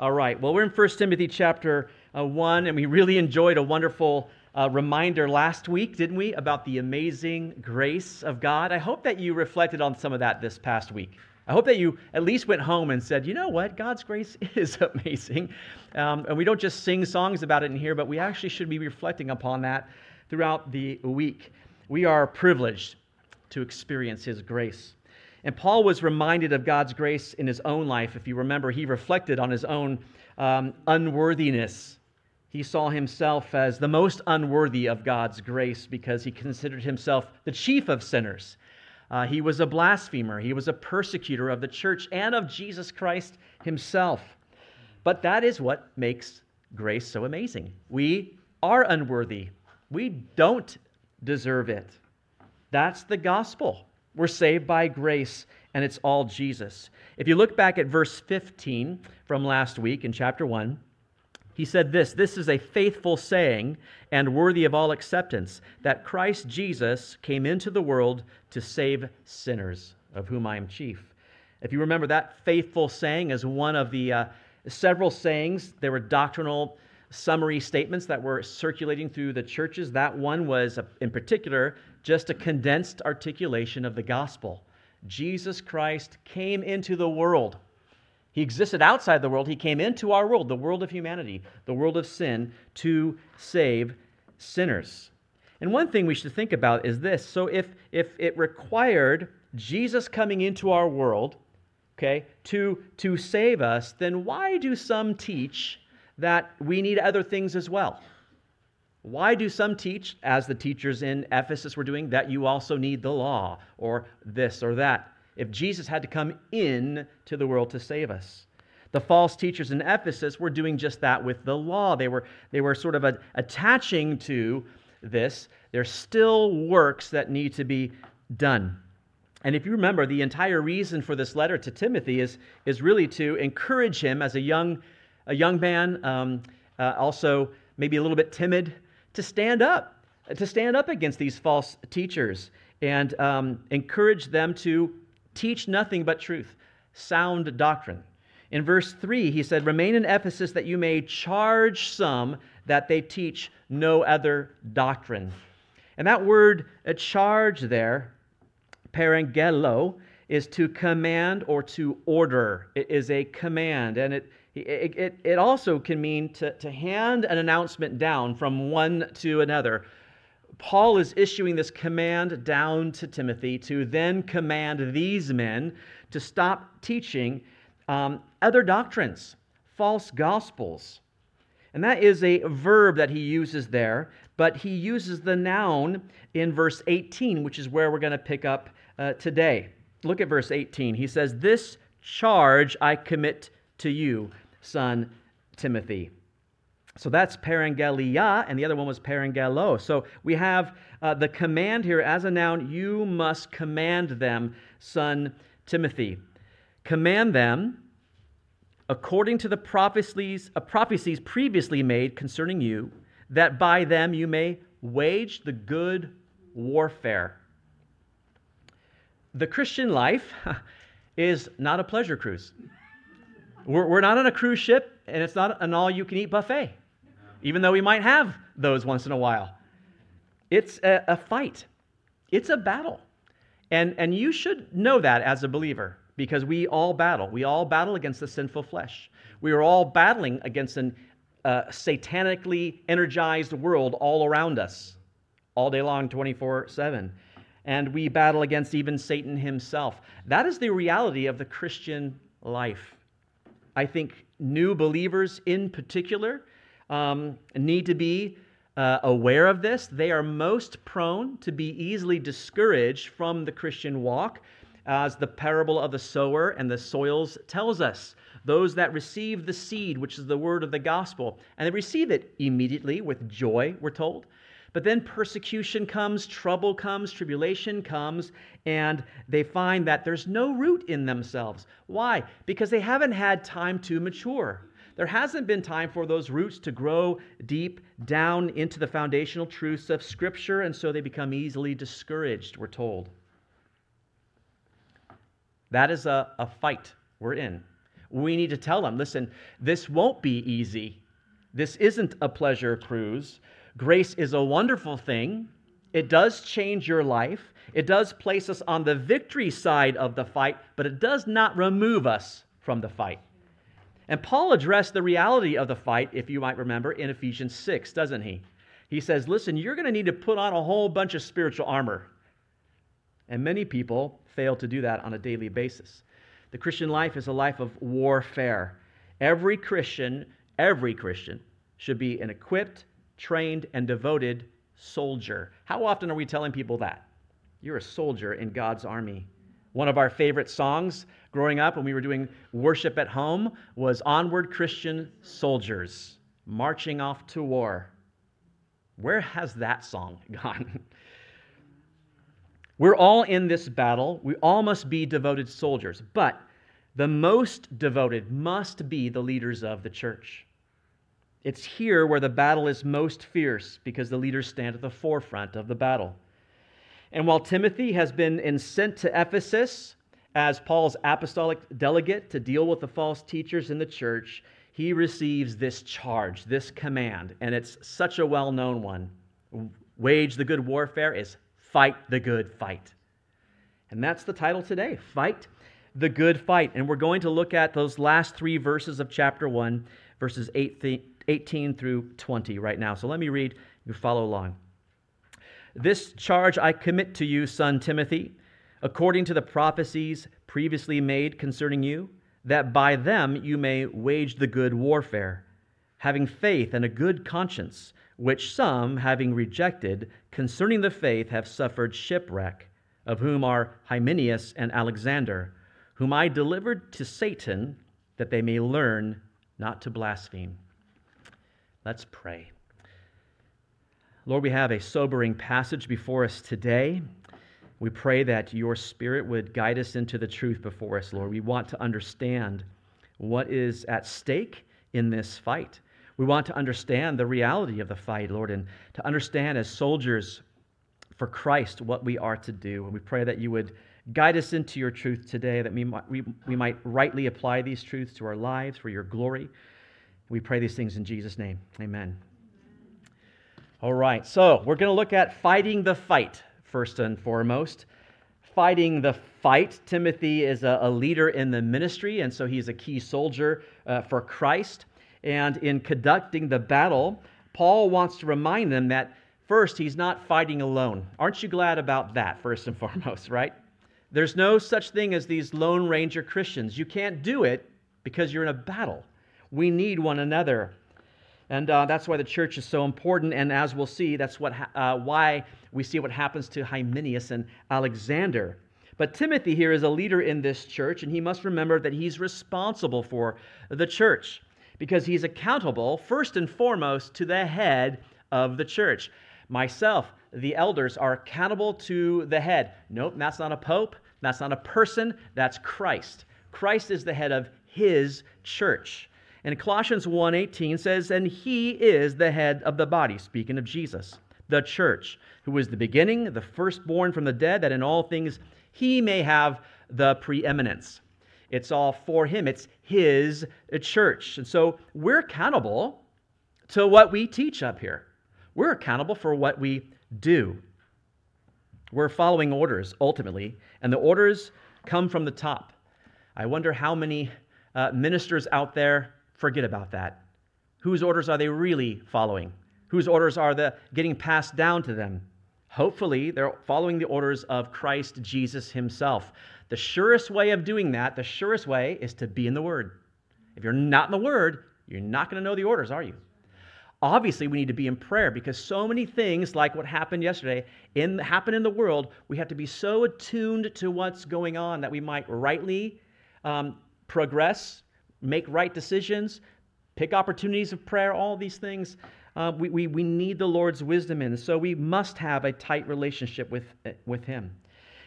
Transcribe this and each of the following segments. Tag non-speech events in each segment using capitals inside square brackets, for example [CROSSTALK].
All right. Well, we're in 1 Timothy chapter uh, 1, and we really enjoyed a wonderful uh, reminder last week, didn't we, about the amazing grace of God? I hope that you reflected on some of that this past week. I hope that you at least went home and said, you know what? God's grace [LAUGHS] is amazing. Um, and we don't just sing songs about it in here, but we actually should be reflecting upon that throughout the week. We are privileged to experience His grace. And Paul was reminded of God's grace in his own life. If you remember, he reflected on his own um, unworthiness. He saw himself as the most unworthy of God's grace because he considered himself the chief of sinners. Uh, he was a blasphemer, he was a persecutor of the church and of Jesus Christ himself. But that is what makes grace so amazing. We are unworthy, we don't deserve it. That's the gospel. We're saved by grace, and it's all Jesus. If you look back at verse 15 from last week in chapter 1, he said this This is a faithful saying and worthy of all acceptance that Christ Jesus came into the world to save sinners, of whom I am chief. If you remember, that faithful saying is one of the uh, several sayings. There were doctrinal summary statements that were circulating through the churches. That one was, uh, in particular, just a condensed articulation of the gospel. Jesus Christ came into the world. He existed outside the world. He came into our world, the world of humanity, the world of sin, to save sinners. And one thing we should think about is this. So if, if it required Jesus coming into our world, okay, to, to save us, then why do some teach that we need other things as well? Why do some teach, as the teachers in Ephesus were doing, that you also need the law or this or that? If Jesus had to come in to the world to save us. The false teachers in Ephesus were doing just that with the law. They were, they were sort of a, attaching to this. There's still works that need to be done. And if you remember, the entire reason for this letter to Timothy is, is really to encourage him as a young, a young man, um, uh, also maybe a little bit timid, to stand up, to stand up against these false teachers and um, encourage them to teach nothing but truth, sound doctrine. In verse 3, he said, Remain in Ephesus that you may charge some that they teach no other doctrine. And that word a charge there, parangelo, is to command or to order. It is a command, and it it, it, it also can mean to, to hand an announcement down from one to another. Paul is issuing this command down to Timothy to then command these men to stop teaching um, other doctrines, false gospels. And that is a verb that he uses there, but he uses the noun in verse 18, which is where we're going to pick up uh, today. Look at verse 18. He says, This charge I commit to you, son Timothy. So that's parangelia, and the other one was parangelo. So we have uh, the command here as a noun you must command them, son Timothy. Command them according to the prophecies, uh, prophecies previously made concerning you, that by them you may wage the good warfare. The Christian life [LAUGHS] is not a pleasure cruise. We're, we're not on a cruise ship, and it's not an all you can eat buffet, even though we might have those once in a while. It's a, a fight, it's a battle. And, and you should know that as a believer because we all battle. We all battle against the sinful flesh. We are all battling against a uh, satanically energized world all around us, all day long, 24 7. And we battle against even Satan himself. That is the reality of the Christian life. I think new believers in particular um, need to be uh, aware of this. They are most prone to be easily discouraged from the Christian walk, as the parable of the sower and the soils tells us. Those that receive the seed, which is the word of the gospel, and they receive it immediately with joy, we're told. But then persecution comes, trouble comes, tribulation comes, and they find that there's no root in themselves. Why? Because they haven't had time to mature. There hasn't been time for those roots to grow deep down into the foundational truths of Scripture, and so they become easily discouraged, we're told. That is a, a fight we're in. we need to tell them listen, this won't be easy. This isn't a pleasure cruise. Grace is a wonderful thing. It does change your life. It does place us on the victory side of the fight, but it does not remove us from the fight. And Paul addressed the reality of the fight, if you might remember, in Ephesians 6, doesn't he? He says, Listen, you're going to need to put on a whole bunch of spiritual armor. And many people fail to do that on a daily basis. The Christian life is a life of warfare. Every Christian, every Christian, should be an equipped, trained, and devoted soldier. How often are we telling people that? You're a soldier in God's army. One of our favorite songs growing up when we were doing worship at home was Onward Christian Soldiers, marching off to war. Where has that song [LAUGHS] gone? We're all in this battle. We all must be devoted soldiers, but the most devoted must be the leaders of the church. It's here where the battle is most fierce because the leaders stand at the forefront of the battle. And while Timothy has been sent to Ephesus as Paul's apostolic delegate to deal with the false teachers in the church, he receives this charge, this command, and it's such a well known one. Wage the good warfare is fight the good fight. And that's the title today Fight the Good Fight. And we're going to look at those last three verses of chapter 1, verses 18 through 20 right now. So let me read, you follow along. This charge I commit to you, son Timothy, according to the prophecies previously made concerning you, that by them you may wage the good warfare, having faith and a good conscience, which some, having rejected concerning the faith, have suffered shipwreck, of whom are Hymenaeus and Alexander, whom I delivered to Satan, that they may learn not to blaspheme. Let's pray. Lord, we have a sobering passage before us today. We pray that your Spirit would guide us into the truth before us, Lord. We want to understand what is at stake in this fight. We want to understand the reality of the fight, Lord, and to understand as soldiers for Christ what we are to do. And we pray that you would guide us into your truth today, that we might, we, we might rightly apply these truths to our lives for your glory. We pray these things in Jesus' name. Amen. All right, so we're going to look at fighting the fight first and foremost. Fighting the fight. Timothy is a, a leader in the ministry, and so he's a key soldier uh, for Christ. And in conducting the battle, Paul wants to remind them that first, he's not fighting alone. Aren't you glad about that, first and [LAUGHS] foremost, right? There's no such thing as these Lone Ranger Christians. You can't do it because you're in a battle. We need one another. And uh, that's why the church is so important. And as we'll see, that's what ha- uh, why we see what happens to Hymenaeus and Alexander. But Timothy here is a leader in this church, and he must remember that he's responsible for the church because he's accountable, first and foremost, to the head of the church. Myself, the elders, are accountable to the head. Nope, that's not a pope, that's not a person, that's Christ. Christ is the head of his church. And Colossians 1:18 says, "And he is the head of the body," speaking of Jesus, the church, who is the beginning, the firstborn from the dead, that in all things he may have the preeminence. It's all for him. It's his church. And so we're accountable to what we teach up here. We're accountable for what we do. We're following orders ultimately, and the orders come from the top. I wonder how many uh, ministers out there forget about that. Whose orders are they really following? Whose orders are the getting passed down to them? Hopefully, they're following the orders of Christ Jesus himself. The surest way of doing that, the surest way is to be in the Word. If you're not in the Word, you're not going to know the orders, are you? Obviously, we need to be in prayer because so many things, like what happened yesterday, in, happen in the world. We have to be so attuned to what's going on that we might rightly um, progress make right decisions, pick opportunities of prayer, all these things. Uh, we, we, we need the Lord's wisdom in. So we must have a tight relationship with, with Him.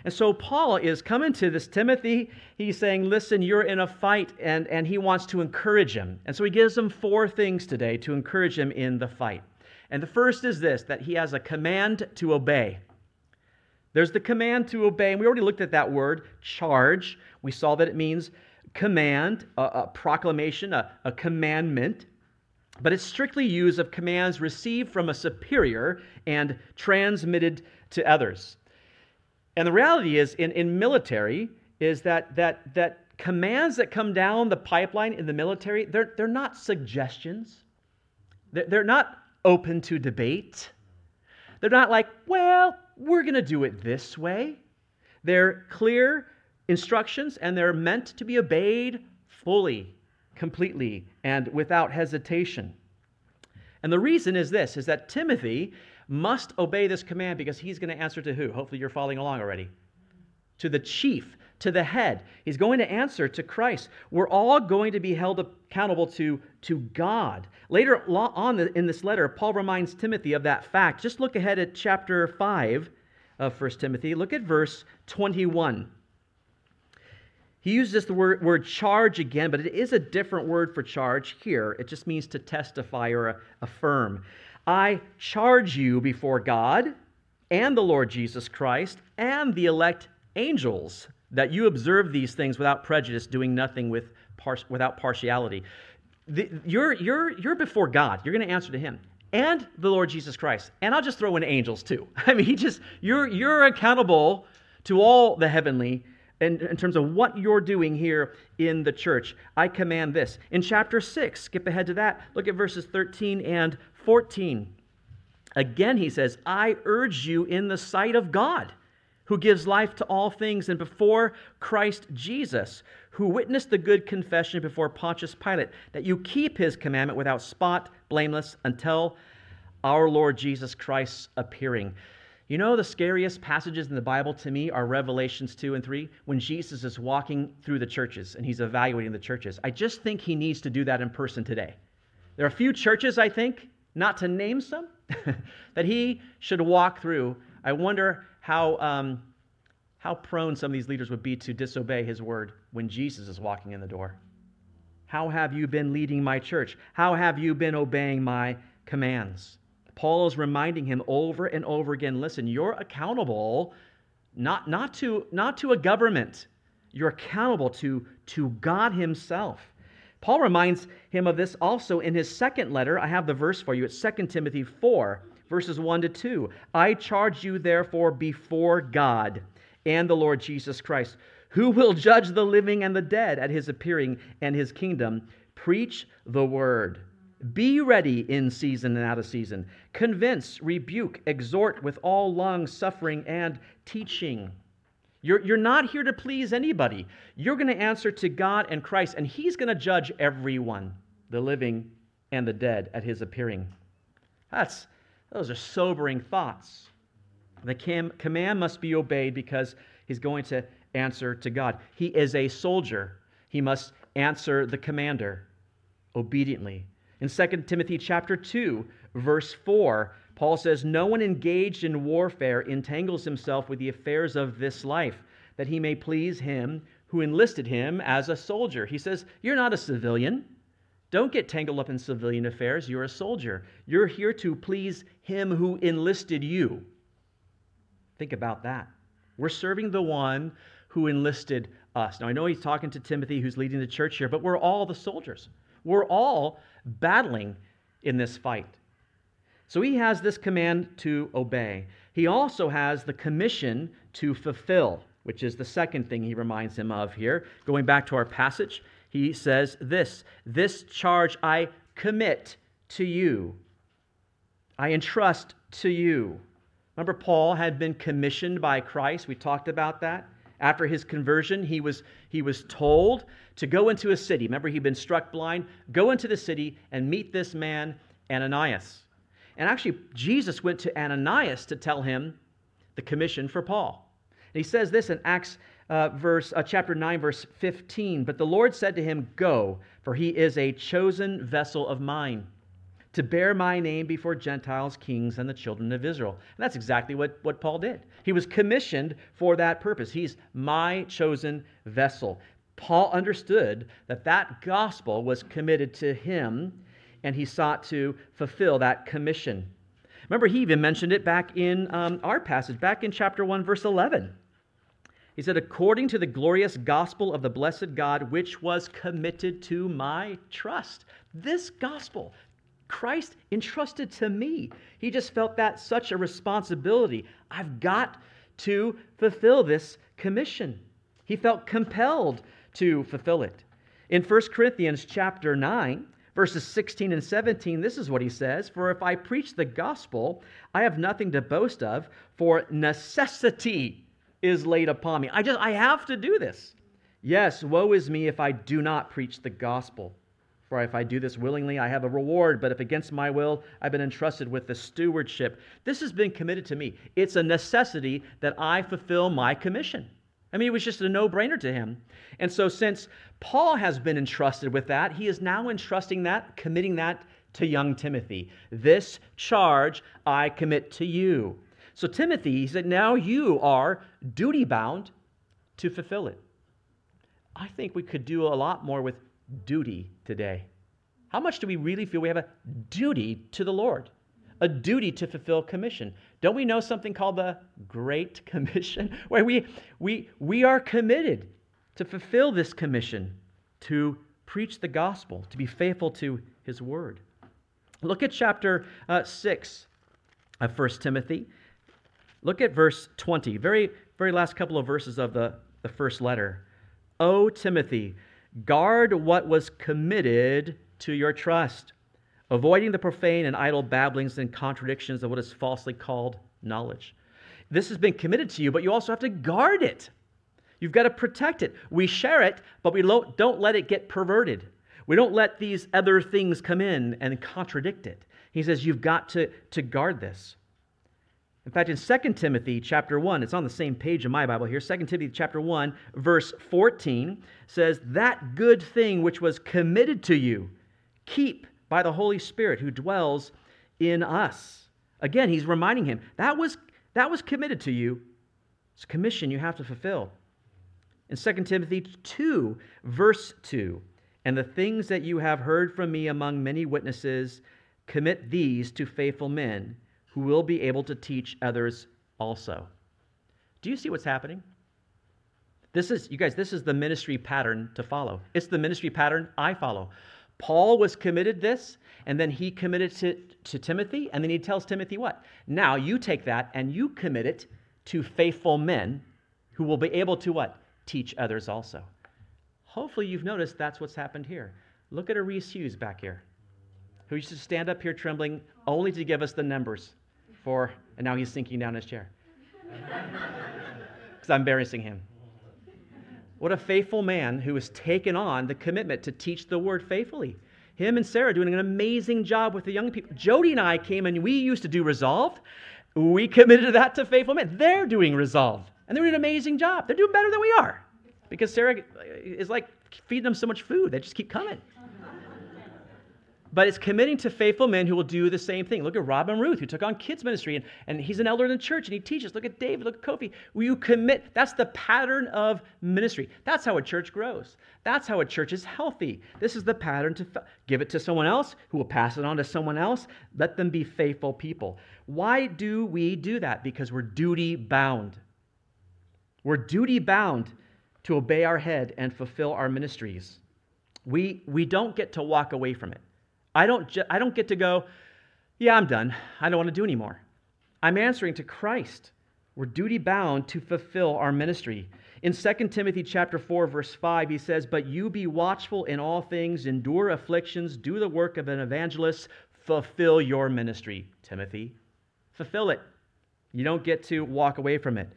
And so Paul is coming to this Timothy. He's saying, Listen, you're in a fight, and, and he wants to encourage him. And so he gives him four things today to encourage him in the fight. And the first is this that he has a command to obey. There's the command to obey. And we already looked at that word, charge. We saw that it means command, a, a proclamation, a, a commandment, but it's strictly used of commands received from a superior and transmitted to others. And the reality is, in, in military, is that, that, that commands that come down the pipeline in the military, they're, they're not suggestions. They're, they're not open to debate. They're not like, well, we're going to do it this way. They're clear instructions and they're meant to be obeyed fully, completely, and without hesitation. And the reason is this is that Timothy must obey this command because he's going to answer to who? Hopefully you're following along already. To the chief, to the head. He's going to answer to Christ. We're all going to be held accountable to, to God. Later on in this letter, Paul reminds Timothy of that fact. Just look ahead at chapter 5 of 1 Timothy. Look at verse 21. He uses the word, word charge again, but it is a different word for charge here. It just means to testify or affirm. I charge you before God and the Lord Jesus Christ and the elect angels that you observe these things without prejudice, doing nothing with par- without partiality. The, you're, you're, you're before God. You're going to answer to Him and the Lord Jesus Christ. And I'll just throw in angels too. [LAUGHS] I mean, he just you're you're accountable to all the heavenly in, in terms of what you're doing here in the church. I command this. In chapter 6, skip ahead to that. Look at verses 13 and 14. Again, he says, I urge you in the sight of God who gives life to all things, and before Christ Jesus, who witnessed the good confession before Pontius Pilate, that you keep his commandment without spot, blameless, until our Lord Jesus Christ's appearing. You know, the scariest passages in the Bible to me are Revelations 2 and 3, when Jesus is walking through the churches and he's evaluating the churches. I just think he needs to do that in person today. There are a few churches, I think, not to name some, [LAUGHS] that he should walk through. I wonder how, um, how prone some of these leaders would be to disobey his word when Jesus is walking in the door. How have you been leading my church? How have you been obeying my commands? Paul is reminding him over and over again listen, you're accountable not, not, to, not to a government, you're accountable to, to God Himself. Paul reminds him of this also in his second letter. I have the verse for you. It's 2 Timothy 4 verses 1 to 2. I charge you, therefore, before God and the Lord Jesus Christ, who will judge the living and the dead at his appearing and his kingdom. Preach the word. Be ready in season and out of season. Convince, rebuke, exhort with all long suffering and teaching. You're, you're not here to please anybody. You're going to answer to God and Christ, and He's going to judge everyone, the living and the dead, at His appearing. That's, those are sobering thoughts. The command must be obeyed because he's going to answer to God. He is a soldier. He must answer the commander obediently. In 2 Timothy chapter 2, verse 4, Paul says, No one engaged in warfare entangles himself with the affairs of this life, that he may please him who enlisted him as a soldier. He says, You're not a civilian. Don't get tangled up in civilian affairs. You're a soldier. You're here to please him who enlisted you. Think about that. We're serving the one who enlisted us. Now, I know he's talking to Timothy, who's leading the church here, but we're all the soldiers. We're all battling in this fight. So he has this command to obey. He also has the commission to fulfill, which is the second thing he reminds him of here. Going back to our passage, he says this This charge I commit to you, I entrust to you. Remember, Paul had been commissioned by Christ. We talked about that. After his conversion, he was, he was told to go into a city. Remember, he'd been struck blind. Go into the city and meet this man, Ananias. And actually, Jesus went to Ananias to tell him the commission for Paul. And he says this in Acts uh, verse, uh, chapter 9, verse 15. But the Lord said to him, Go, for he is a chosen vessel of mine to bear my name before Gentiles, kings, and the children of Israel. And that's exactly what, what Paul did. He was commissioned for that purpose. He's my chosen vessel. Paul understood that that gospel was committed to him, and he sought to fulfill that commission. Remember, he even mentioned it back in um, our passage, back in chapter 1, verse 11. He said, according to the glorious gospel of the blessed God, which was committed to my trust. This gospel, Christ entrusted to me. He just felt that such a responsibility. I've got to fulfill this commission. He felt compelled to fulfill it. In 1 Corinthians chapter 9, verses 16 and 17, this is what he says For if I preach the gospel, I have nothing to boast of, for necessity is laid upon me. I just, I have to do this. Yes, woe is me if I do not preach the gospel. For if I do this willingly, I have a reward. But if against my will, I've been entrusted with the stewardship. This has been committed to me. It's a necessity that I fulfill my commission. I mean, it was just a no brainer to him. And so, since Paul has been entrusted with that, he is now entrusting that, committing that to young Timothy. This charge I commit to you. So, Timothy, he said, now you are duty bound to fulfill it. I think we could do a lot more with duty today. How much do we really feel we have a duty to the Lord? A duty to fulfill commission. Don't we know something called the Great [LAUGHS] Commission? Where we, we, we are committed to fulfill this commission, to preach the gospel, to be faithful to his word. Look at chapter uh, 6 of 1 Timothy. Look at verse 20, very, very last couple of verses of the, the first letter. O Timothy, guard what was committed to your trust, avoiding the profane and idle babblings and contradictions of what is falsely called knowledge. This has been committed to you, but you also have to guard it. You've got to protect it. We share it, but we don't let it get perverted. We don't let these other things come in and contradict it. He says you've got to, to guard this. In fact, in 2 Timothy chapter 1, it's on the same page in my Bible here. 2 Timothy chapter 1, verse 14 says, That good thing which was committed to you, keep by the Holy Spirit who dwells in us. Again, he's reminding him that was, that was committed to you. It's a commission you have to fulfill. In 2 Timothy 2, verse 2, and the things that you have heard from me among many witnesses, commit these to faithful men who will be able to teach others also. Do you see what's happening? This is, you guys, this is the ministry pattern to follow. It's the ministry pattern I follow. Paul was committed this, and then he committed to, to Timothy, and then he tells Timothy what? Now you take that and you commit it to faithful men who will be able to what? Teach others also. Hopefully you've noticed that's what's happened here. Look at a Reese Hughes back here, who used to stand up here trembling only to give us the numbers for, and now he's sinking down his chair. [LAUGHS] Because I'm embarrassing him. What a faithful man who has taken on the commitment to teach the word faithfully. Him and Sarah doing an amazing job with the young people. Jody and I came and we used to do Resolve. We committed that to faithful men. They're doing Resolve, and they're doing an amazing job. They're doing better than we are because Sarah uh, is like feeding them so much food. They just keep coming but it's committing to faithful men who will do the same thing. Look at Robin Ruth, who took on kids ministry, and, and he's an elder in the church, and he teaches. Look at David, look at Kofi. Will you commit? That's the pattern of ministry. That's how a church grows. That's how a church is healthy. This is the pattern to give it to someone else who will pass it on to someone else. Let them be faithful people. Why do we do that? Because we're duty bound. We're duty bound to obey our head and fulfill our ministries. We, we don't get to walk away from it. I don't, ju- I don't get to go, yeah, I'm done. I don't want to do anymore. I'm answering to Christ. We're duty bound to fulfill our ministry. In 2 Timothy chapter 4 verse 5 he says, "But you be watchful in all things, endure afflictions, do the work of an evangelist, fulfill your ministry." Timothy, fulfill it. You don't get to walk away from it.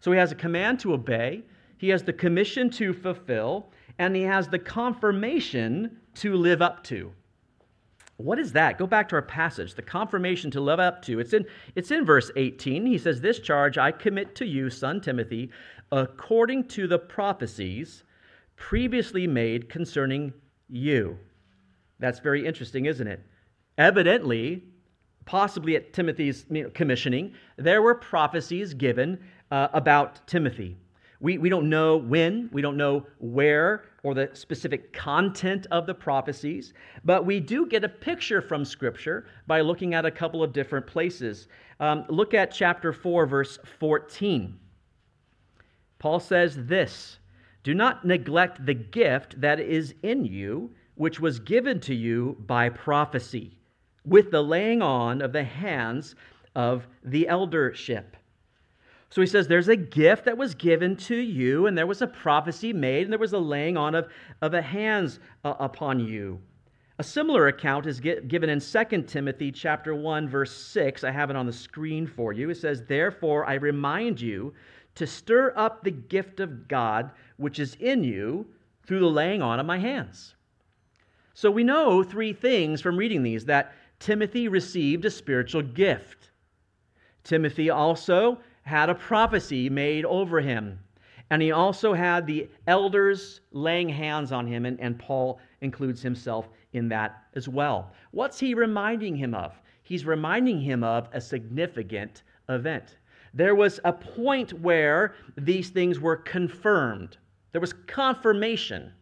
So he has a command to obey, he has the commission to fulfill, and he has the confirmation to live up to. What is that? Go back to our passage, the confirmation to live up to. It's in, it's in verse 18. He says, This charge I commit to you, son Timothy, according to the prophecies previously made concerning you. That's very interesting, isn't it? Evidently, possibly at Timothy's commissioning, there were prophecies given uh, about Timothy. We, we don't know when, we don't know where, or the specific content of the prophecies, but we do get a picture from Scripture by looking at a couple of different places. Um, look at chapter 4, verse 14. Paul says this Do not neglect the gift that is in you, which was given to you by prophecy, with the laying on of the hands of the eldership. So he says there's a gift that was given to you, and there was a prophecy made, and there was a laying on of, of a hands uh, upon you. A similar account is given in 2 Timothy chapter 1 verse 6. I have it on the screen for you. It says, "Therefore I remind you to stir up the gift of God which is in you through the laying on of my hands." So we know three things from reading these that Timothy received a spiritual gift. Timothy also had a prophecy made over him. And he also had the elders laying hands on him, and, and Paul includes himself in that as well. What's he reminding him of? He's reminding him of a significant event. There was a point where these things were confirmed, there was confirmation.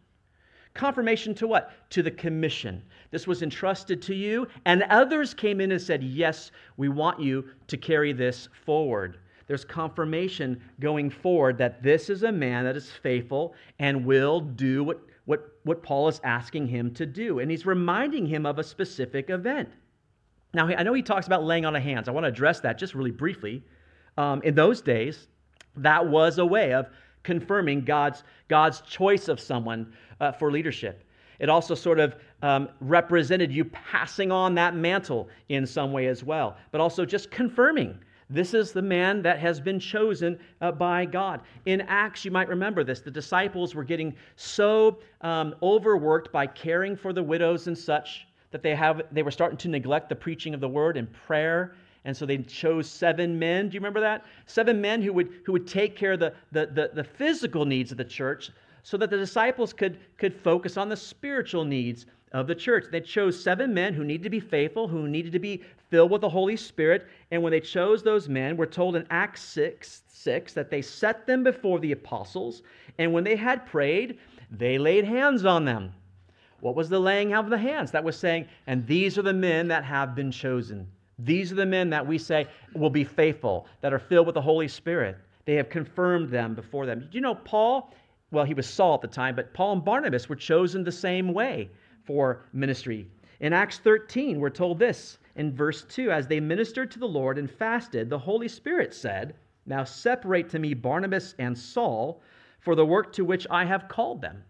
Confirmation to what? To the commission. This was entrusted to you, and others came in and said, Yes, we want you to carry this forward. There's confirmation going forward that this is a man that is faithful and will do what, what, what Paul is asking him to do. And he's reminding him of a specific event. Now, I know he talks about laying on of hands. I want to address that just really briefly. Um, in those days, that was a way of confirming God's, God's choice of someone uh, for leadership. It also sort of um, represented you passing on that mantle in some way as well, but also just confirming this is the man that has been chosen uh, by God. In Acts, you might remember this. The disciples were getting so um, overworked by caring for the widows and such that they, have, they were starting to neglect the preaching of the word and prayer. And so they chose seven men. Do you remember that? Seven men who would, who would take care of the, the, the, the physical needs of the church so that the disciples could, could focus on the spiritual needs of the church. They chose seven men who needed to be faithful, who needed to be filled with the Holy Spirit. And when they chose those men, we're told in Acts 6, 6 that they set them before the apostles. And when they had prayed, they laid hands on them. What was the laying of the hands? That was saying, and these are the men that have been chosen. These are the men that we say will be faithful, that are filled with the Holy Spirit. They have confirmed them before them. Did you know Paul? Well, he was Saul at the time, but Paul and Barnabas were chosen the same way for ministry. In Acts 13, we're told this in verse 2 As they ministered to the Lord and fasted, the Holy Spirit said, Now separate to me Barnabas and Saul for the work to which I have called them.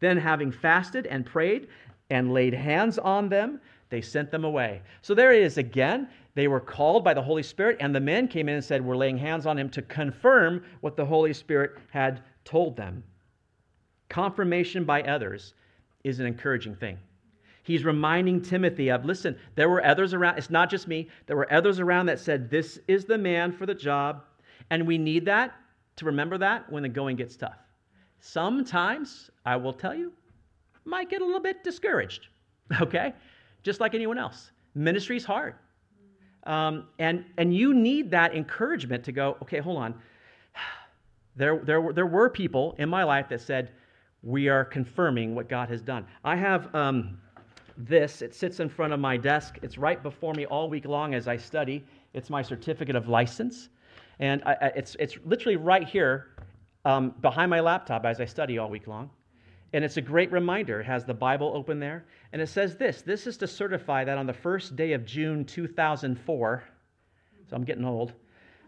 Then, having fasted and prayed and laid hands on them, they sent them away. So there it is again. They were called by the Holy Spirit, and the men came in and said, We're laying hands on him to confirm what the Holy Spirit had told them. Confirmation by others is an encouraging thing. He's reminding Timothy of listen, there were others around, it's not just me, there were others around that said, This is the man for the job. And we need that to remember that when the going gets tough. Sometimes, I will tell you, might get a little bit discouraged, [LAUGHS] okay? Just like anyone else. Ministry's hard. Um, and, and you need that encouragement to go, okay, hold on. [SIGHS] There, there, there were people in my life that said, we are confirming what God has done. I have um, this, it sits in front of my desk. It's right before me all week long as I study. It's my certificate of license. And I, it's, it's literally right here um, behind my laptop as I study all week long. And it's a great reminder. It has the Bible open there. And it says this this is to certify that on the first day of June 2004, so I'm getting old,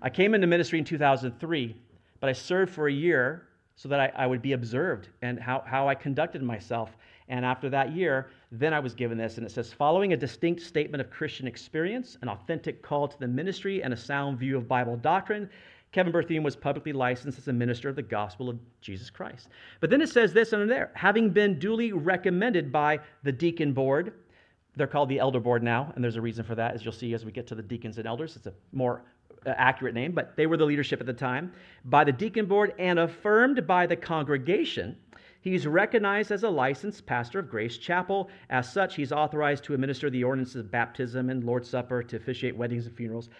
I came into ministry in 2003, but I served for a year so that I, I, would be observed and how, how I conducted myself. And after that year, then I was given this, and it says, following a distinct statement of Christian experience, an authentic call to the ministry, and a sound view of Bible doctrine, Kevin Berthiaume was publicly licensed as a minister of the gospel of Jesus Christ. But then it says this under there having been duly recommended by the deacon board, they're called the elder board now, and there's a reason for that, as you'll see as we get to the deacons and elders. It's a more uh, accurate name, but they were the leadership at the time, by the deacon board and affirmed by the congregation. He's recognized as a licensed pastor of Grace Chapel. As such, he's authorized to administer the ordinances of baptism and Lord's Supper, to officiate weddings and funerals,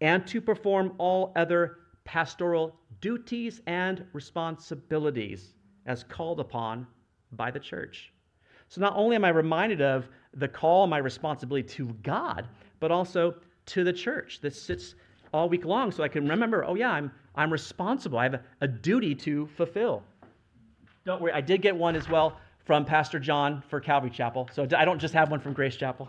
and to perform all other pastoral duties and responsibilities as called upon by the church. So not only am I reminded of the call and my responsibility to God, but also to the church that sits all week long so I can remember, oh, yeah, I'm, I'm responsible. I have a, a duty to fulfill. Don't worry, I did get one as well from Pastor John for Calvary Chapel. So I don't just have one from Grace Chapel.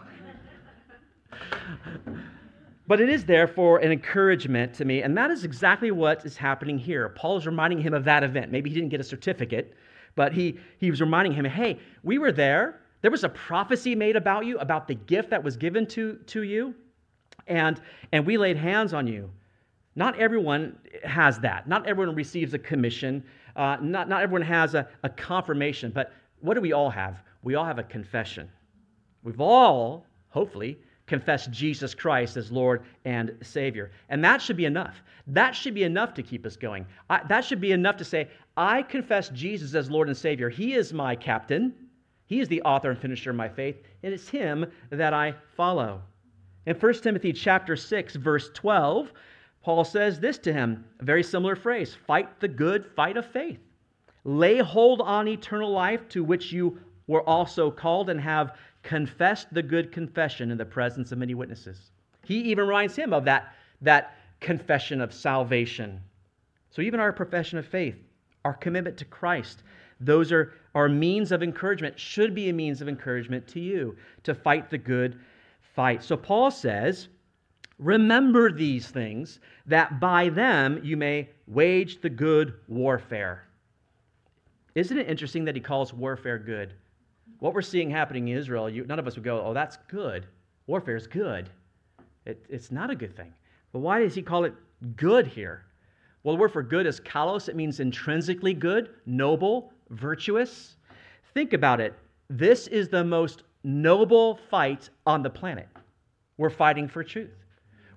[LAUGHS] but it is there for an encouragement to me, and that is exactly what is happening here. Paul is reminding him of that event. Maybe he didn't get a certificate, but he, he was reminding him, hey, we were there. There was a prophecy made about you, about the gift that was given to, to you, and, and we laid hands on you. Not everyone has that. Not everyone receives a commission. Uh, not, not everyone has a, a confirmation. But what do we all have? We all have a confession. We've all, hopefully, confessed Jesus Christ as Lord and Savior. And that should be enough. That should be enough to keep us going. I, that should be enough to say, I confess Jesus as Lord and Savior. He is my captain, He is the author and finisher of my faith, and it's Him that I follow. In 1 Timothy chapter 6, verse 12, Paul says this to him, a very similar phrase fight the good fight of faith. Lay hold on eternal life to which you were also called and have confessed the good confession in the presence of many witnesses. He even reminds him of that, that confession of salvation. So, even our profession of faith, our commitment to Christ, those are our means of encouragement, should be a means of encouragement to you to fight the good fight. So, Paul says, Remember these things, that by them you may wage the good warfare. Isn't it interesting that he calls warfare good? what we're seeing happening in Israel, you, none of us would go, oh, that's good. Warfare is good. It, it's not a good thing. But why does he call it good here? Well, the word for good is kalos. It means intrinsically good, noble, virtuous. Think about it. This is the most noble fight on the planet. We're fighting for truth.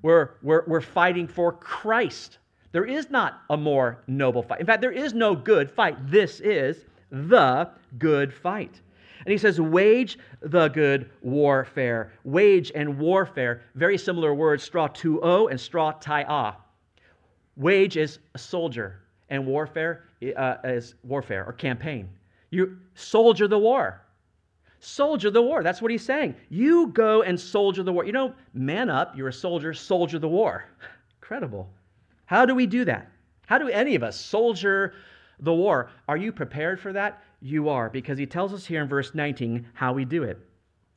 We're, we're, we're fighting for Christ. There is not a more noble fight. In fact, there is no good fight. This is the good fight. And he says, wage the good warfare. Wage and warfare, very similar words, straw o and strateia. Wage is a soldier, and warfare uh, is warfare or campaign. You soldier the war. Soldier the war. That's what he's saying. You go and soldier the war. You know, man up, you're a soldier, soldier the war. [LAUGHS] Incredible. How do we do that? How do any of us soldier the war? Are you prepared for that? you are, because he tells us here in verse 19 how we do it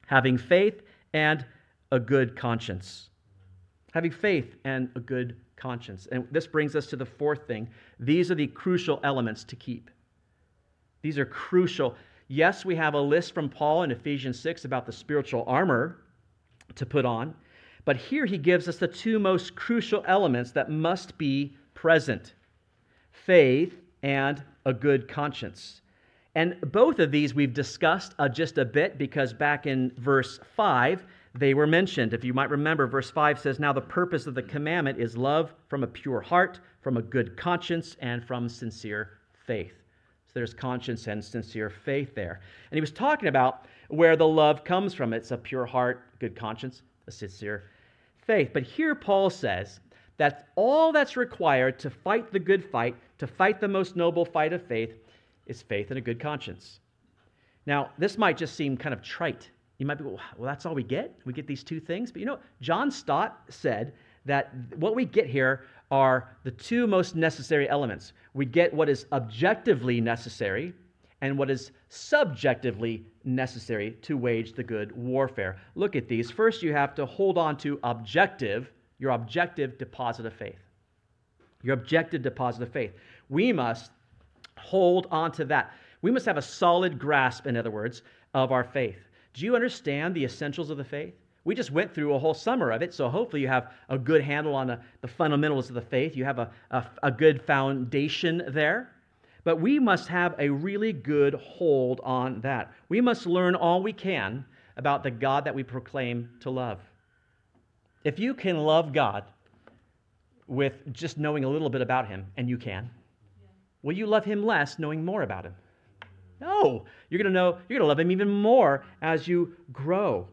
having faith and a good conscience. Having faith and a good conscience. And this brings us to the fourth thing. These are the crucial elements to keep. These are crucial. Yes, we have a list from Paul in Ephesians 6 about the spiritual armor to put on, but here he gives us the two most crucial elements that must be present faith and a good conscience. And both of these we've discussed uh, just a bit because back in verse 5, they were mentioned. If you might remember, verse 5 says, Now the purpose of the commandment is love from a pure heart, from a good conscience, and from sincere faith. So there's conscience and sincere faith there. And he was talking about where the love comes from. It's a pure heart, good conscience, a sincere faith. But here Paul says that all that's required to fight the good fight, to fight the most noble fight of faith, is faith and a good conscience. Now, this might just seem kind of trite. You might be, well, that's all we get? We get these two things? But you know, John Stott said that what we get here are the two most necessary elements. We get what is objectively necessary and what is subjectively necessary to wage the good warfare. Look at these. First, you have to hold on to objective, your objective deposit of faith. Your objective deposit of faith. We must hold on to that. We must have a solid grasp, in other words, of our faith. Do you understand the essentials of the faith? We just went through a whole summer of it, so hopefully you have a good handle on the, the fundamentals of the faith. You have a, a, a good foundation there. But we must have a really good hold on that. We must learn all we can about the God that we proclaim to love. If you can love God with just knowing a little bit about Him, and you can, Will you love him less knowing more about him? No. You're going to know, you're going to love him even more as you grow.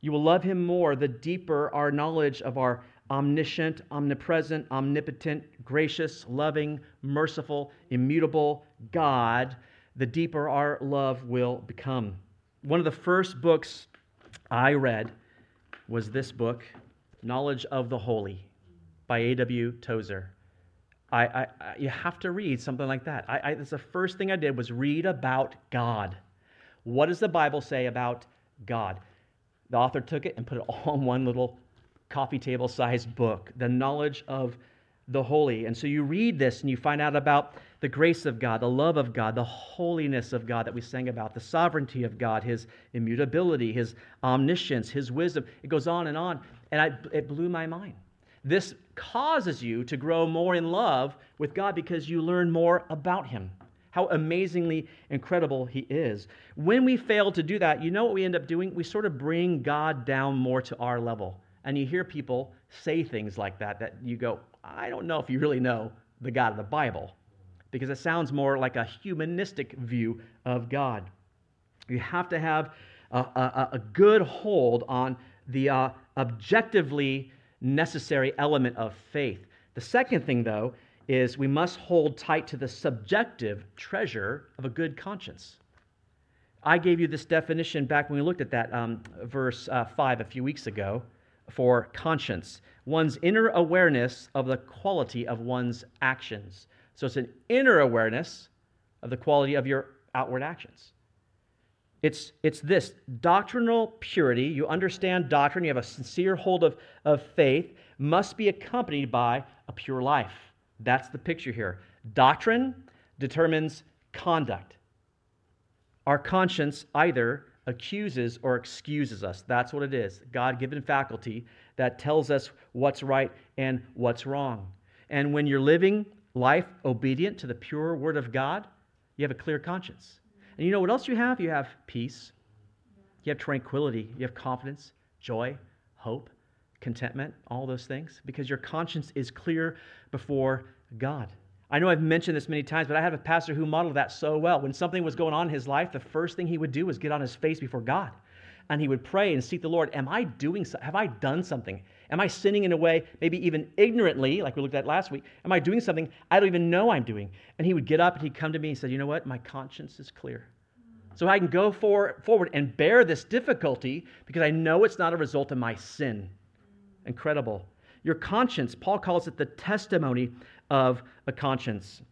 You will love him more the deeper our knowledge of our omniscient, omnipresent, omnipotent, gracious, loving, merciful, immutable God, the deeper our love will become. One of the first books I read was this book, Knowledge of the Holy. by A.W. Tozer. I, I, I, you have to read something like that. I, I, that's the first thing I did was read about God. What does the Bible say about God? The author took it and put it [LAUGHS] all in one little coffee table sized book, the knowledge of the holy. And so you read this and you find out about the grace of God, the love of God, the holiness of God that we sang about, the sovereignty of God, his immutability, his omniscience, his wisdom. It goes on and on. And I, it blew my mind. This causes you to grow more in love with God because you learn more about him. How amazingly incredible he is. When we fail to do that, you know what we end up doing? We sort of bring God down more to our level. And you hear people say things like that, that you go, I don't know if you really know the God of the Bible, because it sounds more like a humanistic view of God. You have to have a, a, a good hold on the uh, objectively necessary element of faith. The second thing, though, is we must hold tight to the subjective treasure of a good conscience. I gave you this definition back when we looked at that um, verse uh, 5 a few weeks ago for conscience one's inner awareness of the quality of one's actions. So it's an inner awareness of the quality of your outward actions. It's, it's this doctrinal purity. You understand doctrine, you have a sincere hold of, of faith, must be accompanied by a pure life. That's the picture here. Doctrine determines conduct. Our conscience either accuses or excuses us. That's what it is God given faculty that tells us what's right and what's wrong. And when you're living life obedient to the pure word of God, you have a clear conscience. And you know what else you have? You have peace, you have tranquility, you have confidence, joy, hope, contentment, all those things, because your conscience is clear before God. I know I've mentioned this many times, but I had a pastor who modeled that so well. When something was going on in his life, the first thing he would do was get on his face before God. And he would pray and seek the Lord. Am I doing so? Have I done something? Am I sinning in a way, maybe even ignorantly, like we looked at last week? Am I doing something I don't even know I'm doing? And he would get up and he'd come to me and said, You know what? My conscience is clear. So I can go for, forward and bear this difficulty because I know it's not a result of my sin. Incredible. Your conscience, Paul calls it the testimony of a conscience.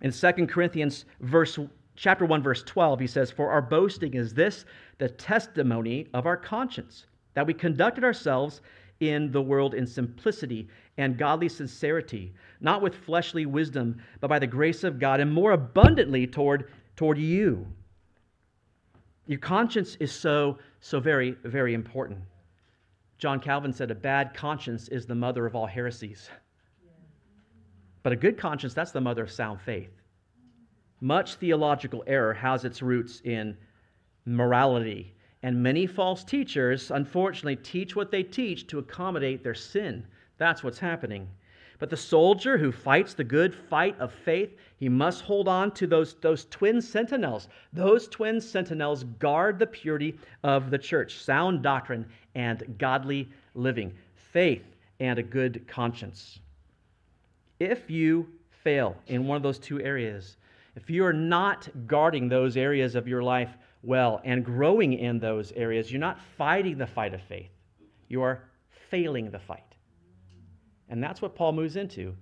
In 2 Corinthians verse chapter 1 verse 12 he says for our boasting is this the testimony of our conscience that we conducted ourselves in the world in simplicity and godly sincerity not with fleshly wisdom but by the grace of God and more abundantly toward toward you your conscience is so so very very important John Calvin said a bad conscience is the mother of all heresies but a good conscience, that's the mother of sound faith. Much theological error has its roots in morality. And many false teachers, unfortunately, teach what they teach to accommodate their sin. That's what's happening. But the soldier who fights the good fight of faith, he must hold on to those, those twin sentinels. Those twin sentinels guard the purity of the church sound doctrine and godly living, faith and a good conscience. If you fail in one of those two areas, if you are not guarding those areas of your life well and growing in those areas, you're not fighting the fight of faith. You are failing the fight. And that's what Paul moves into.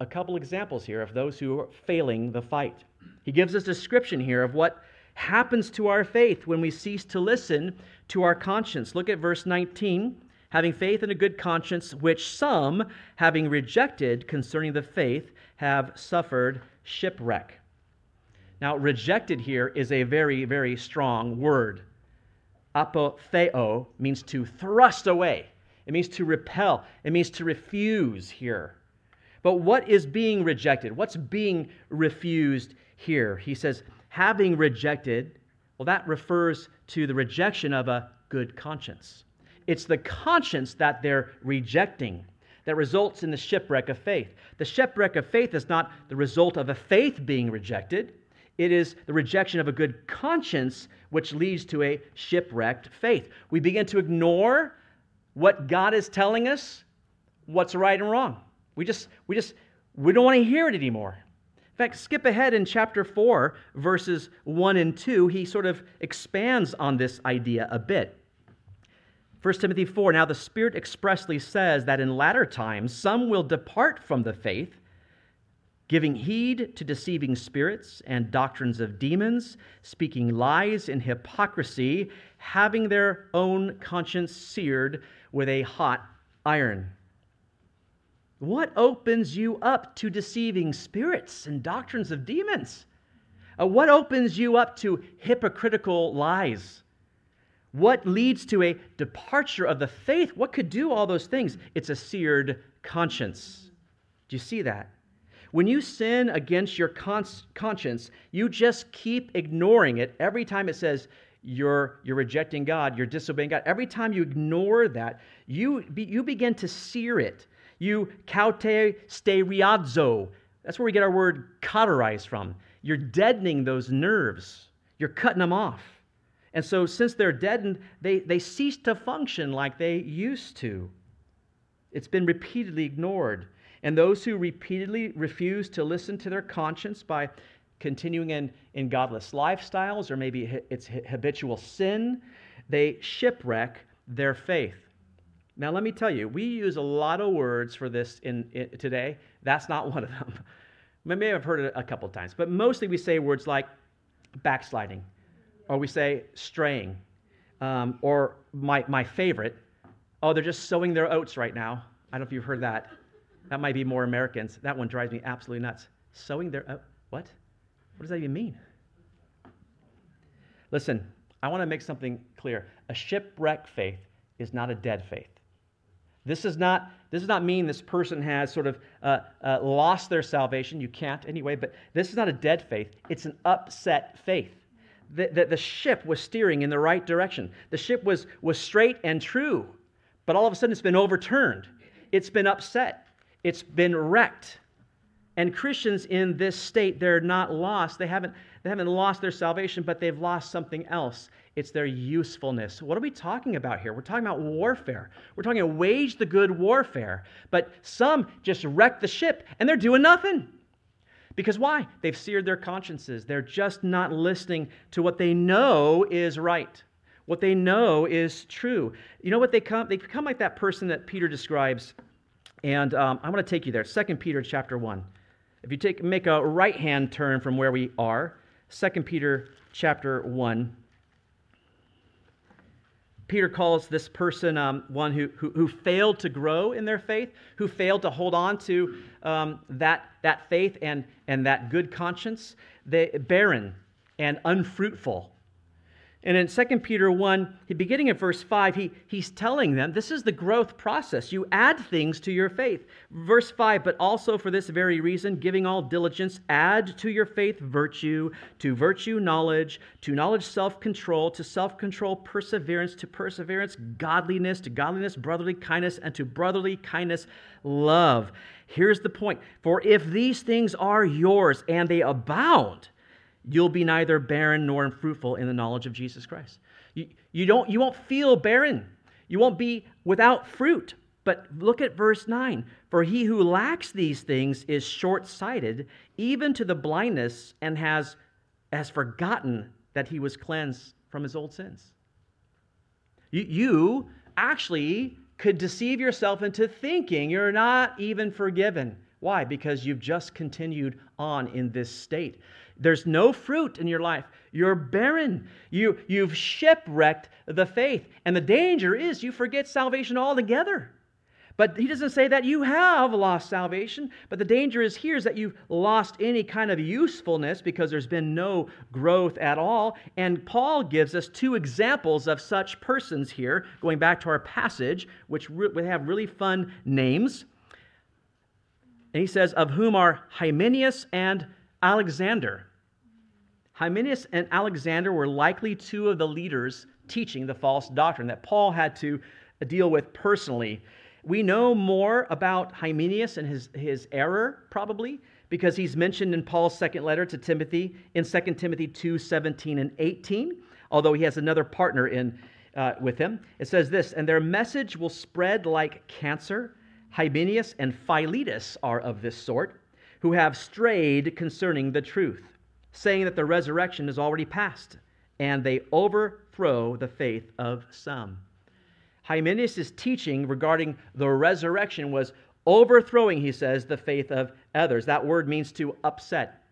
A couple examples here of those who are failing the fight. He gives us a description here of what happens to our faith when we cease to listen to our conscience. Look at verse 19 having faith and a good conscience, which some, having rejected concerning the faith, have suffered shipwreck. Now, rejected here is a very, very strong word. Apotheo means to thrust away, it means to repel, it means to refuse here. But what is being rejected? What's being refused here? He says, having rejected, well, that refers to the rejection of a good conscience. It's the conscience that they're rejecting that results in the shipwreck of faith. The shipwreck of faith is not the result of a faith being rejected, it is the rejection of a good conscience which leads to a shipwrecked faith. We begin to ignore what God is telling us, what's right and wrong. We just, we just, we don't want to hear it anymore. In fact, skip ahead in chapter 4, verses 1 and 2, he sort of expands on this idea a bit. 1 Timothy 4 Now the Spirit expressly says that in latter times some will depart from the faith, giving heed to deceiving spirits and doctrines of demons, speaking lies in hypocrisy, having their own conscience seared with a hot iron. What opens you up to deceiving spirits and doctrines of demons? Uh, what opens you up to hypocritical lies? What leads to a departure of the faith? What could do all those things? It's a seared conscience. Do you see that? When you sin against your cons- conscience, you just keep ignoring it every time it says you're, you're rejecting God, you're disobeying God. Every time you ignore that, you, be, you begin to sear it. You caute. That's where we get our word cauterize from. You're deadening those nerves, you're cutting them off. And so, since they're deadened, they, they cease to function like they used to. It's been repeatedly ignored. And those who repeatedly refuse to listen to their conscience by continuing in, in godless lifestyles, or maybe it's habitual sin, they shipwreck their faith. Now, let me tell you, we use a lot of words for this in, in today. That's not [LAUGHS] one of them. Maybe I've heard it a couple times, but mostly we say words like backsliding, or we say straying, um, or my, my favorite, oh, they're just sowing their oats right now. I don't know if you've heard that. That might be more Americans. That one drives me absolutely nuts. Sowing their oats. What? What does that even mean? Listen, I want to make something clear. A shipwreck faith is not a dead faith. This does not, this does not mean this person has sort of uh, uh, lost their salvation. You can't anyway, but this is not a dead faith. It's an upset faith the, the, the ship was steering in the right direction. The ship was, was straight and true, but all of a sudden it's been overturned. It's been upset. It's been wrecked. And Christians in this state, they're not lost. They haven't, they haven't lost their salvation, but they've lost something else. It's their usefulness. What are we talking about here? We're talking about warfare. We're talking about wage the good warfare. But some just wreck the ship and they're doing nothing. Because why? They've seared their consciences. They're just not listening to what they know is right, what they know is true. You know what they come? They become like that person that Peter describes. And um, I want to take you there. 2 Peter chapter 1. If you take, make a right hand turn from where we are, 2 Peter chapter 1. Peter calls this person um, one who, who, who, failed to grow in their faith, who failed to hold on to um, that, that faith and, and that good conscience, they, barren and unfruitful. And in 2 Peter 1, beginning at verse 5, he, he's telling them this is the growth process. You add things to your faith. Verse 5, but also for this very reason, giving all diligence, add to your faith virtue, to virtue knowledge, to knowledge self control, to self control perseverance, to perseverance godliness, to godliness brotherly kindness, and to brotherly kindness love. Here's the point For if these things are yours and they abound, you'll be neither barren nor unfruitful in the knowledge of Jesus Christ. You, you, don't, you won't feel barren. You won't be without fruit. But look at verse 9. For he who lacks these things is short sighted, even to the blindness, and has, has forgotten that he was cleansed from his old sins. You, you actually could deceive yourself into thinking you're not even forgiven. Why? Because you've just continued on in this state. There's no fruit in your life. You're barren. You, you've shipwrecked the faith. And the danger is you forget salvation altogether. But he doesn't say that you have lost salvation, but the danger is here is that you've lost any kind of usefulness because there's been no growth at all. And Paul gives us two examples of such persons here, going back to our passage, which re- have really fun names. And he says, Of whom are Hymenaeus and Alexander. Hymenaeus and Alexander were likely two of the leaders teaching the false doctrine that Paul had to deal with personally. We know more about Hymenaeus and his, his error, probably, because he's mentioned in Paul's second letter to Timothy in 2 Timothy 2 17 and 18, although he has another partner in, uh, with him. It says this, and their message will spread like cancer. Hymenaeus and Philetus are of this sort who have strayed concerning the truth, saying that the resurrection is already past, and they overthrow the faith of some. Hymenaeus' teaching regarding the resurrection was overthrowing, he says, the faith of others. That word means to upset.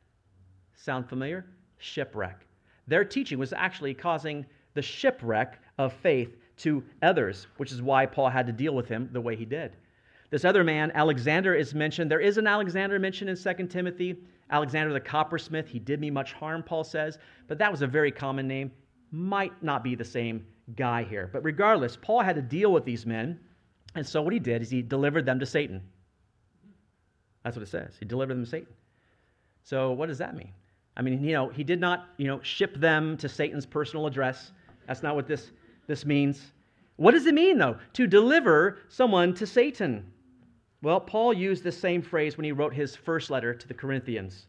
Sound familiar? Shipwreck. Their teaching was actually causing the shipwreck of faith to others, which is why Paul had to deal with him the way he did. This other man, Alexander, is mentioned. There is an Alexander mentioned in 2 Timothy. Alexander the coppersmith. He did me much harm, Paul says, but that was a very common name. Might not be the same guy here. But regardless, Paul had to deal with these men. And so what he did is he delivered them to Satan. That's what it says. He delivered them to Satan. So what does that mean? I mean, you know, he did not, you know, ship them to Satan's personal address. That's not what this, this means. What does it mean, though, to deliver someone to Satan? Well, Paul used this same phrase when he wrote his first letter to the Corinthians.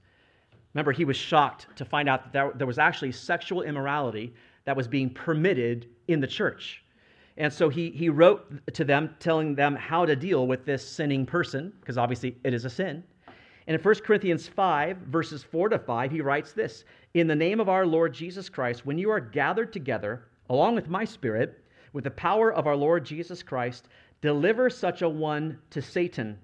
Remember, he was shocked to find out that there was actually sexual immorality that was being permitted in the church. And so he, he wrote to them, telling them how to deal with this sinning person, because obviously it is a sin. And in 1 Corinthians 5, verses 4 to 5, he writes this In the name of our Lord Jesus Christ, when you are gathered together, along with my spirit, with the power of our Lord Jesus Christ, Deliver such a one to Satan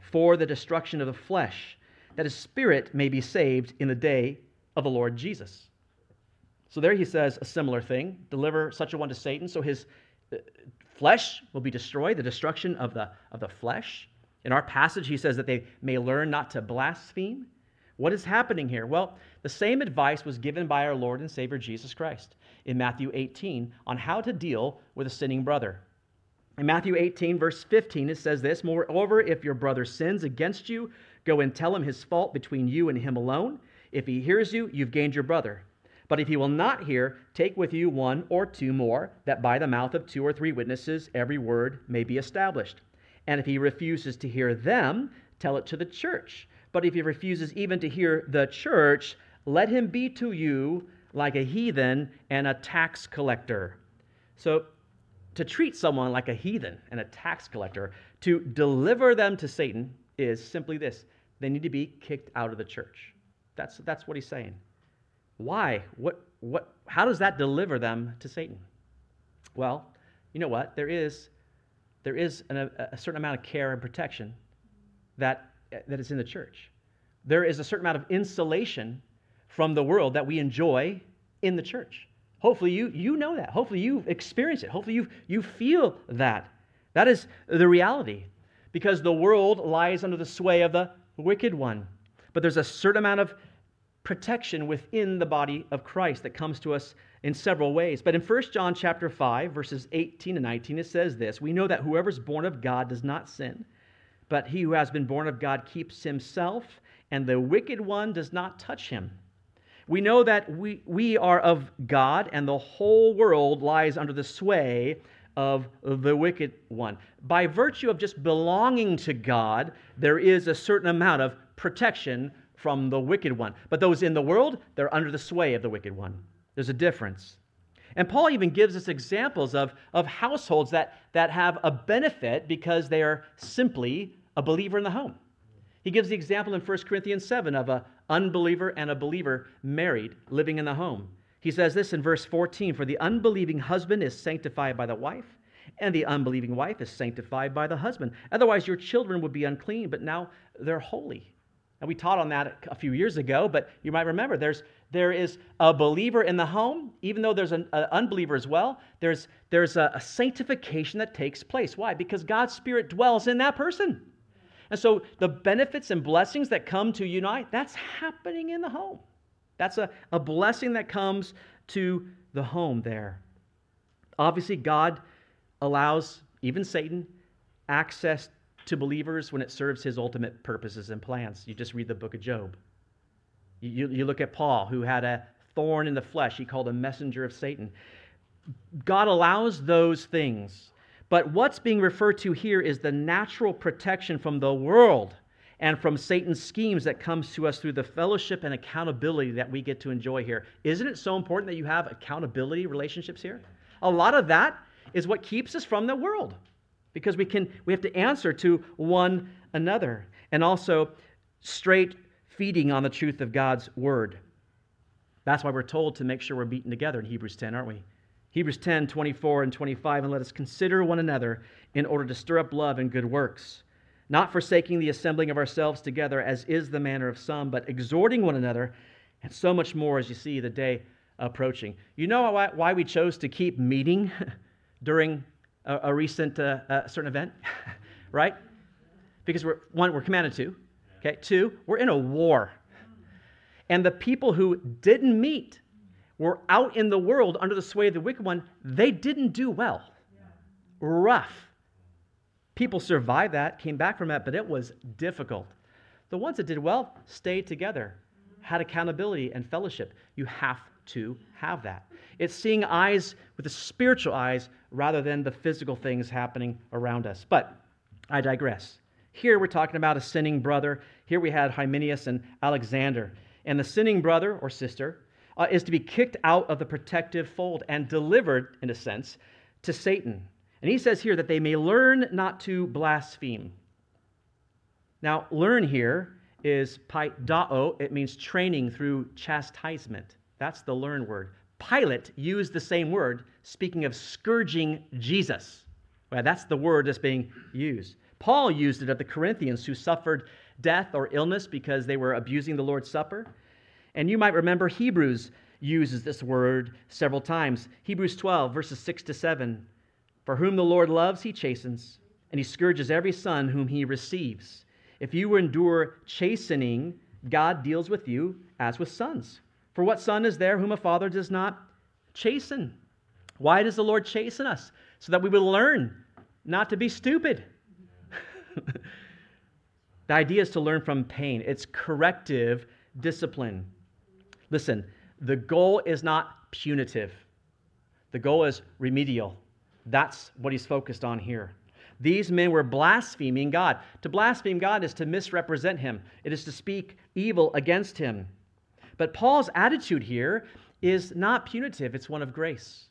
for the destruction of the flesh, that his spirit may be saved in the day of the Lord Jesus. So there he says a similar thing deliver such a one to Satan, so his uh, flesh will be destroyed, the destruction of the, of the flesh. In our passage, he says that they may learn not to blaspheme. What is happening here? Well, the same advice was given by our Lord and Savior Jesus Christ in Matthew 18 on how to deal with a sinning brother. In Matthew 18, verse 15, it says this Moreover, if your brother sins against you, go and tell him his fault between you and him alone. If he hears you, you've gained your brother. But if he will not hear, take with you one or two more, that by the mouth of two or three witnesses every word may be established. And if he refuses to hear them, tell it to the church. But if he refuses even to hear the church, let him be to you like a heathen and a tax collector. So to treat someone like a heathen and a tax collector, to deliver them to Satan, is simply this they need to be kicked out of the church. That's, that's what he's saying. Why? What, what, how does that deliver them to Satan? Well, you know what? There is, there is an, a, a certain amount of care and protection that, that is in the church. There is a certain amount of insulation from the world that we enjoy in the church. Hopefully, you, you know that. Hopefully, you've experienced it. Hopefully, you, you feel that. That is the reality. Because the world lies under the sway of the wicked one. But there's a certain amount of protection within the body of Christ that comes to us in several ways. But in 1 John chapter 5, verses 18 and 19, it says this We know that whoever's born of God does not sin, but he who has been born of God keeps himself, and the wicked one does not touch him we know that we, we are of God and the whole world lies under the sway of the wicked one. By virtue of just belonging to God, there is a certain amount of protection from the wicked one. But those in the world, they're under the sway of the wicked one. There's a difference. And Paul even gives us examples of, of households that, that have a benefit because they are simply a believer in the home. He gives the example in 1 Corinthians 7 of a unbeliever and a believer married living in the home. He says this in verse 14 For the unbelieving husband is sanctified by the wife, and the unbelieving wife is sanctified by the husband. Otherwise, your children would be unclean, but now they're holy. And we taught on that a few years ago, but you might remember there's, there is a believer in the home, even though there's an, an unbeliever as well, there's, there's a, a sanctification that takes place. Why? Because God's Spirit dwells in that person. And so the benefits and blessings that come to unite, that's happening in the home. That's a, a blessing that comes to the home there. Obviously, God allows even Satan access to believers when it serves his ultimate purposes and plans. You just read the book of Job. You, you look at Paul, who had a thorn in the flesh, he called a messenger of Satan. God allows those things but what's being referred to here is the natural protection from the world and from Satan's schemes that comes to us through the fellowship and accountability that we get to enjoy here. Isn't it so important that you have accountability relationships here? A lot of that is what keeps us from the world because we can we have to answer to one another and also straight feeding on the truth of God's word. That's why we're told to make sure we're beaten together in Hebrews 10, aren't we? Hebrews 10 24 and 25, and let us consider one another in order to stir up love and good works, not forsaking the assembling of ourselves together, as is the manner of some, but exhorting one another, and so much more as you see the day approaching. You know why, why we chose to keep meeting [LAUGHS] during a, a recent uh, uh, certain event, [LAUGHS] right? Because we're one, we're commanded to. Okay, two, we're in a war, and the people who didn't meet were out in the world under the sway of the wicked one, they didn't do well. Rough. People survived that, came back from that, but it was difficult. The ones that did well stayed together, had accountability and fellowship. You have to have that. It's seeing eyes with the spiritual eyes rather than the physical things happening around us. But I digress. Here we're talking about a sinning brother. Here we had Hymenaeus and Alexander. And the sinning brother or sister uh, is to be kicked out of the protective fold and delivered, in a sense, to Satan. And he says here that they may learn not to blaspheme. Now, learn here is paideuo. It means training through chastisement. That's the learn word. Pilate used the same word, speaking of scourging Jesus. Well, that's the word that's being used. Paul used it of the Corinthians who suffered death or illness because they were abusing the Lord's Supper. And you might remember Hebrews uses this word several times. Hebrews 12, verses 6 to 7. For whom the Lord loves, he chastens, and he scourges every son whom he receives. If you endure chastening, God deals with you as with sons. For what son is there whom a father does not chasten? Why does the Lord chasten us? So that we will learn not to be stupid. [LAUGHS] the idea is to learn from pain, it's corrective discipline. Listen, the goal is not punitive, the goal is remedial. That's what he's focused on here. These men were blaspheming God. To blaspheme God is to misrepresent him, it is to speak evil against him. But Paul's attitude here is not punitive, it's one of grace.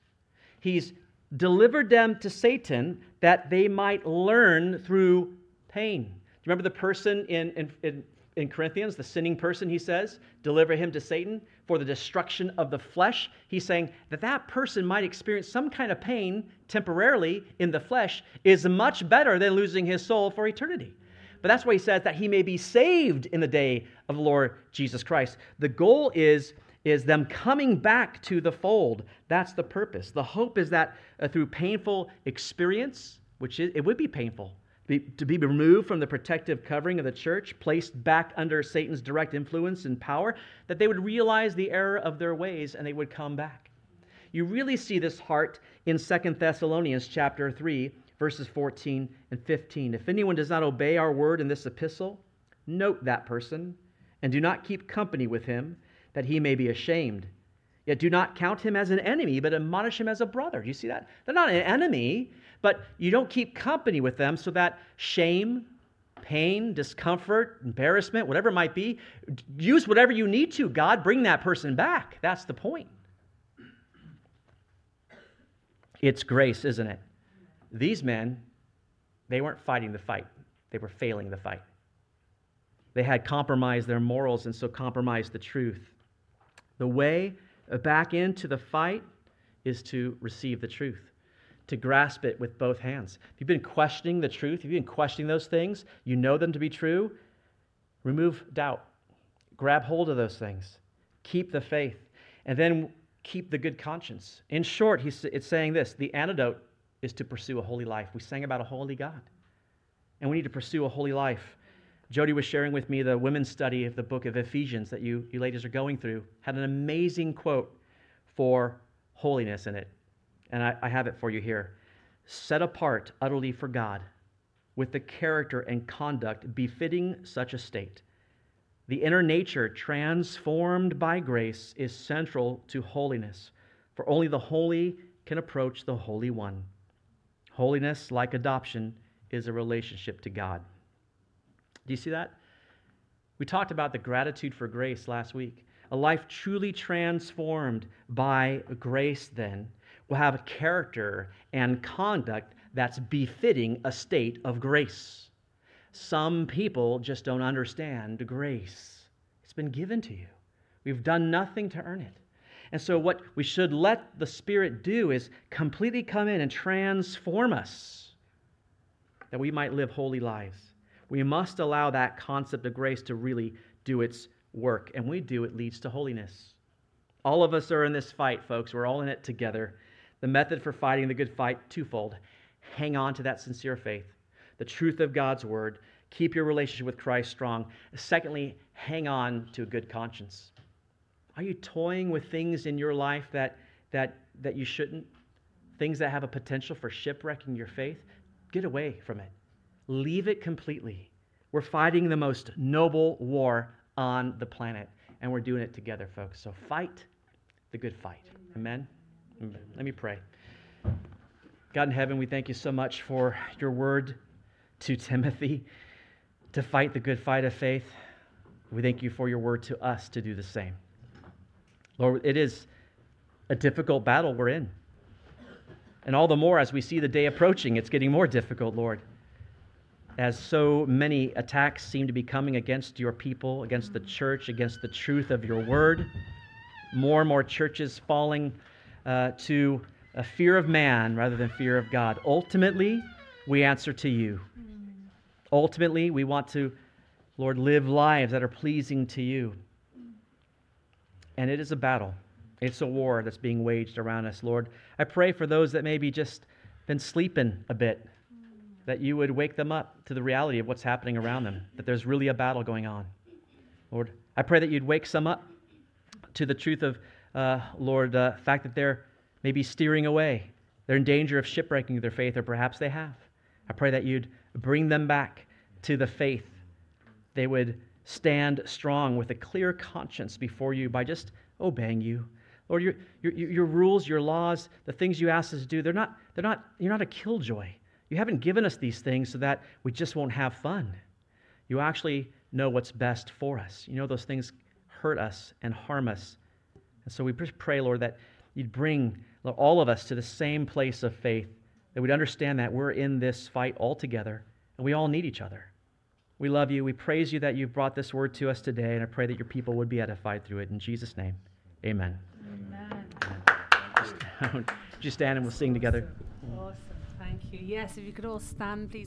He's delivered them to Satan that they might learn through pain. Do you remember the person in, in, in in Corinthians, the sinning person, he says, deliver him to Satan for the destruction of the flesh. He's saying that that person might experience some kind of pain temporarily in the flesh is much better than losing his soul for eternity. But that's why he says that he may be saved in the day of the Lord Jesus Christ. The goal is, is them coming back to the fold. That's the purpose. The hope is that uh, through painful experience, which is, it would be painful, be, to be removed from the protective covering of the church, placed back under Satan's direct influence and power, that they would realize the error of their ways and they would come back. You really see this heart in Second Thessalonians chapter 3, verses 14 and 15. If anyone does not obey our word in this epistle, note that person and do not keep company with him, that he may be ashamed. Yet do not count him as an enemy, but admonish him as a brother. Do you see that? They're not an enemy, but you don't keep company with them so that shame, pain, discomfort, embarrassment, whatever it might be, use whatever you need to. God, bring that person back. That's the point. It's grace, isn't it? These men, they weren't fighting the fight, they were failing the fight. They had compromised their morals and so compromised the truth. The way back into the fight is to receive the truth to grasp it with both hands. If you've been questioning the truth, if you've been questioning those things, you know them to be true, remove doubt. Grab hold of those things. Keep the faith. And then keep the good conscience. In short, he's, it's saying this the antidote is to pursue a holy life. We sang about a holy God, and we need to pursue a holy life. Jody was sharing with me the women's study of the book of Ephesians that you, you ladies are going through, had an amazing quote for holiness in it and I, I have it for you here set apart utterly for God, with the character and conduct befitting such a state. The inner nature, transformed by grace, is central to holiness, for only the holy can approach the Holy One. Holiness, like adoption, is a relationship to God. Do you see that? We talked about the gratitude for grace last week. A life truly transformed by grace, then, will have a character and conduct that's befitting a state of grace. Some people just don't understand grace. It's been given to you. We've done nothing to earn it. And so, what we should let the Spirit do is completely come in and transform us that we might live holy lives. We must allow that concept of grace to really do its work. And we do, it leads to holiness. All of us are in this fight, folks. We're all in it together. The method for fighting the good fight, twofold. Hang on to that sincere faith, the truth of God's word. Keep your relationship with Christ strong. Secondly, hang on to a good conscience. Are you toying with things in your life that, that, that you shouldn't? Things that have a potential for shipwrecking your faith? Get away from it. Leave it completely. We're fighting the most noble war on the planet, and we're doing it together, folks. So fight the good fight. Amen? Let me pray. God in heaven, we thank you so much for your word to Timothy to fight the good fight of faith. We thank you for your word to us to do the same. Lord, it is a difficult battle we're in. And all the more as we see the day approaching, it's getting more difficult, Lord. As so many attacks seem to be coming against your people, against the church, against the truth of your word, more and more churches falling uh, to a fear of man rather than fear of God. Ultimately, we answer to you. Ultimately, we want to, Lord, live lives that are pleasing to you. And it is a battle. It's a war that's being waged around us, Lord. I pray for those that maybe just been sleeping a bit, that you would wake them up to the reality of what's happening around them, that there's really a battle going on. Lord, I pray that you'd wake some up to the truth of, uh, Lord, the uh, fact that they're maybe steering away. They're in danger of shipwrecking their faith, or perhaps they have. I pray that you'd bring them back to the faith. They would stand strong with a clear conscience before you by just obeying you. Lord, your, your, your rules, your laws, the things you ask us to do, they're not, they're not, you're not a killjoy. You haven't given us these things so that we just won't have fun. You actually know what's best for us. You know those things hurt us and harm us. And so we just pray, Lord, that you'd bring all of us to the same place of faith, that we'd understand that we're in this fight all together and we all need each other. We love you. We praise you that you've brought this word to us today, and I pray that your people would be edified through it. In Jesus' name, amen. Amen. Just stand and we'll sing together. Awesome. Thank you. Yes, if you could all stand, please.